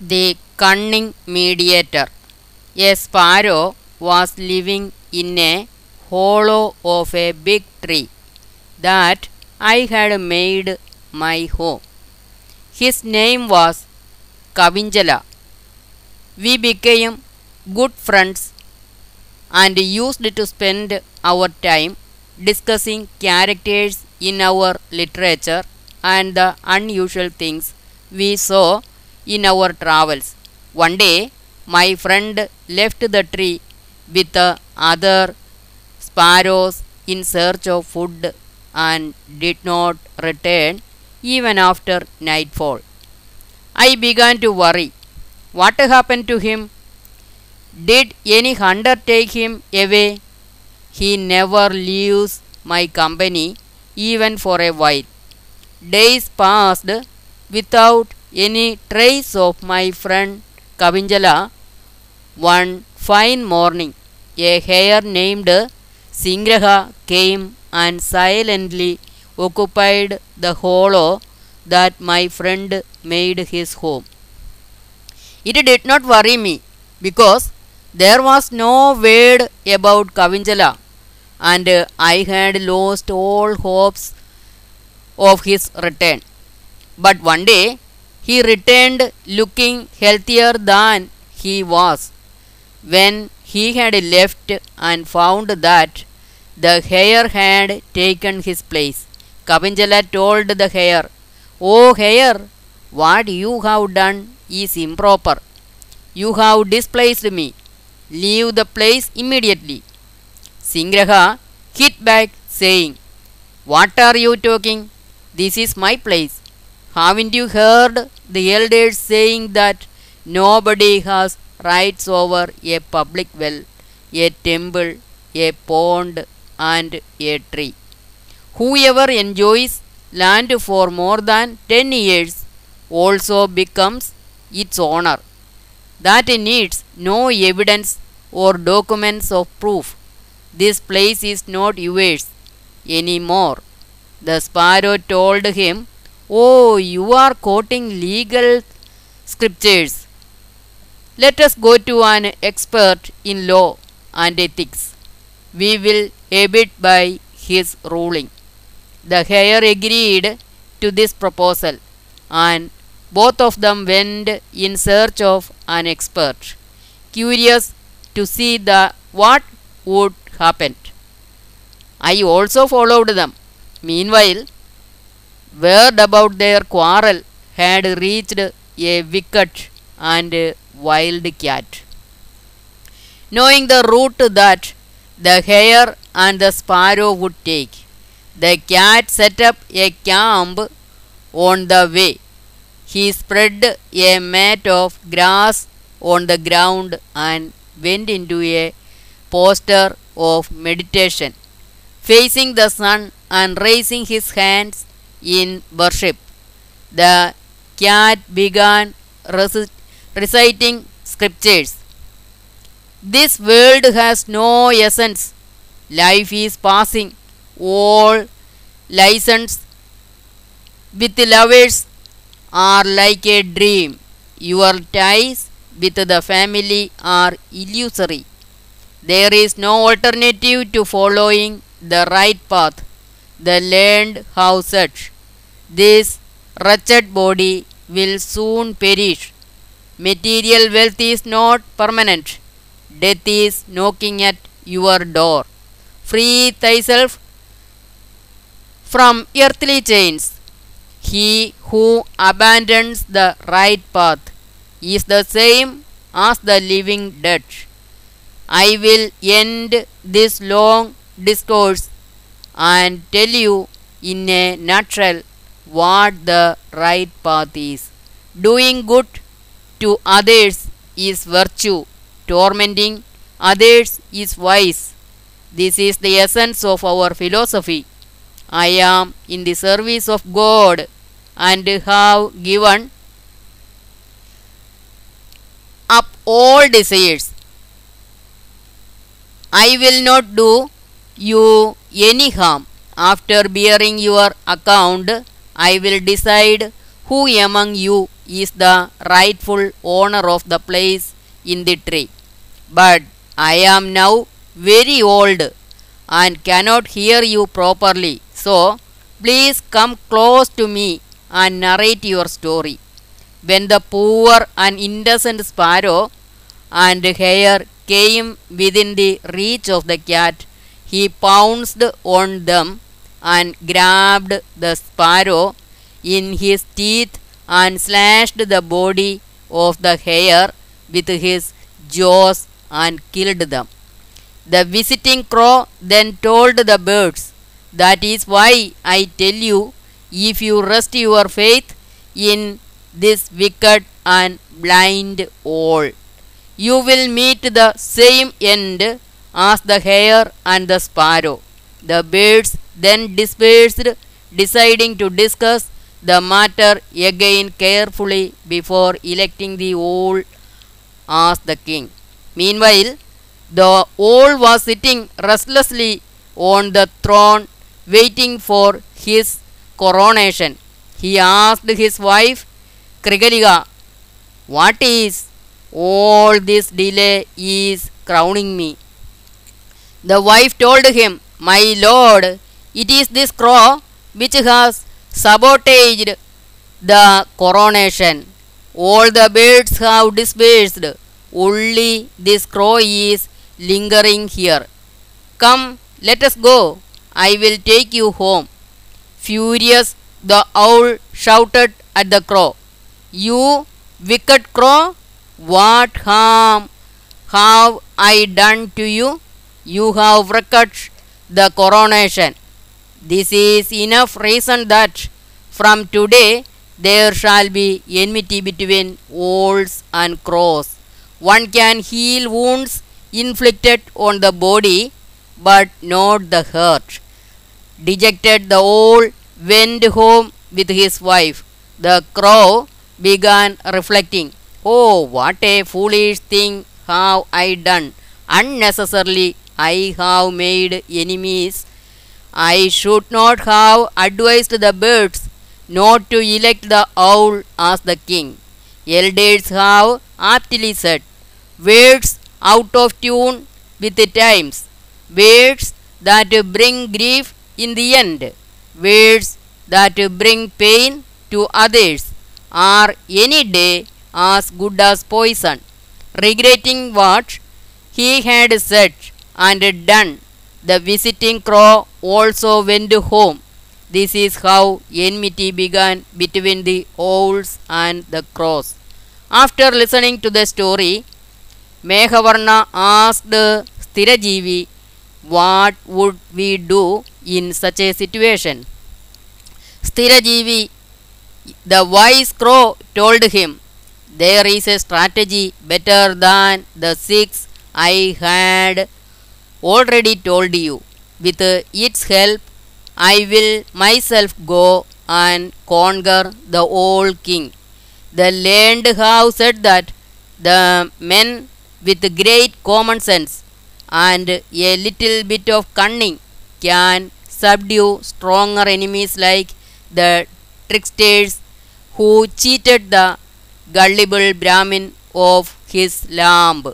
The cunning mediator. A sparrow was living in a hollow of a big tree that I had made my home. His name was Kavinjala. We became good friends and used to spend our time discussing characters in our literature and the unusual things we saw in our travels. One day, my friend left the tree with the other sparrows in search of food and did not return even after nightfall. I began to worry. What happened to him? Did any hunter take him away? He never leaves my company even for a while. Days passed without any trace of my friend Kavinjala. One fine morning, a hare named Singraha came and silently occupied the hollow that my friend made his home. It did not worry me because there was no word about Kavinjala and I had lost all hopes of his return. But one day he returned looking healthier than he was when he had left and found that the hare had taken his place. Kavinjala told the hare, Oh hare, what you have done is improper. You have displaced me. Leave the place immediately. Singraha hit back, saying, What are you talking? This is my place. Haven't you heard the elders saying that nobody has rights over a public well, a temple, a pond, and a tree? Whoever enjoys land for more than 10 years also becomes its owner. That needs no evidence or documents of proof. This place is not yours any more. The sparrow told him, Oh, you are quoting legal scriptures. Let us go to an expert in law and ethics. We will abide by his ruling. The hare agreed to this proposal, and both of them went in search of an expert, curious to see the what would happen. I also followed them. Meanwhile, word about their quarrel had reached a wicked and wild cat. Knowing the route that the hare and the sparrow would take, the cat set up a camp on the way. He spread a mat of grass on the ground and went into a posture of meditation, facing the sun and raising his hands in worship. The cat began reci- reciting scriptures. This world has no essence. Life is passing. All license with lovers are like a dream. Your ties with the family are illusory. There is no alternative to following the right path. The learned have said, This wretched body will soon perish. Material wealth is not permanent. Death is knocking at your door. Free thyself from earthly chains. He who abandons the right path is the same as the living dead. I will end this long discourse and tell you in a nutshell what the right path is. Doing good to others is virtue, tormenting others is vice. This is the essence of our philosophy. I am in the service of God and have given up all desires. I will not do you any harm. After bearing your account, I will decide who among you is the rightful owner of the place in the tree. But I am now very old and cannot hear you properly. So, please come close to me and narrate your story. When the poor and innocent sparrow and hare came within the reach of the cat, he pounced on them and grabbed the sparrow in his teeth and slashed the body of the hare with his jaws and killed them. The visiting crow then told the birds, That is why I tell you, if you rest your faith in this wicked and blind owl, you will meet the same end as the hare and the sparrow. The birds then dispersed, deciding to discuss the matter again carefully before electing the old as the king. Meanwhile, the old was sitting restlessly on the throne waiting for his coronation. He asked his wife, Krigaliga, What is all this delay is crowning me? The wife told him, My lord, it is this crow which has sabotaged the coronation. All the birds have dispersed. Only this crow is lingering here. Come, let us go. I will take you home. Furious, the owl shouted at the crow, You wicked crow, what harm have I done to you? You have wrecked the coronation. This is enough reason that from today there shall be enmity between owls and crows. One can heal wounds inflicted on the body, but not the heart. Dejected, the owl went home with his wife. The crow began reflecting, Oh, what a foolish thing have I done! Unnecessarily, I have made enemies. I should not have advised the birds not to elect the owl as the king. Elders have aptly said, Words out of tune with the times, words that bring grief in the end, words that bring pain to others are any day as good as poison. Regretting what he had said and done, the visiting crow also went home. This is how enmity began between the owls and the crows. After listening to the story, Meghavarna asked Sthirajivi, What would we do in such a situation? Sthirajivi, the wise crow, told him, There is a strategy better than the six I had already told you. With its help, I will myself go and conquer the old king. The learned have said that the men with great common sense and a little bit of cunning can subdue stronger enemies like the tricksters who cheated the gullible Brahmin of his lamb.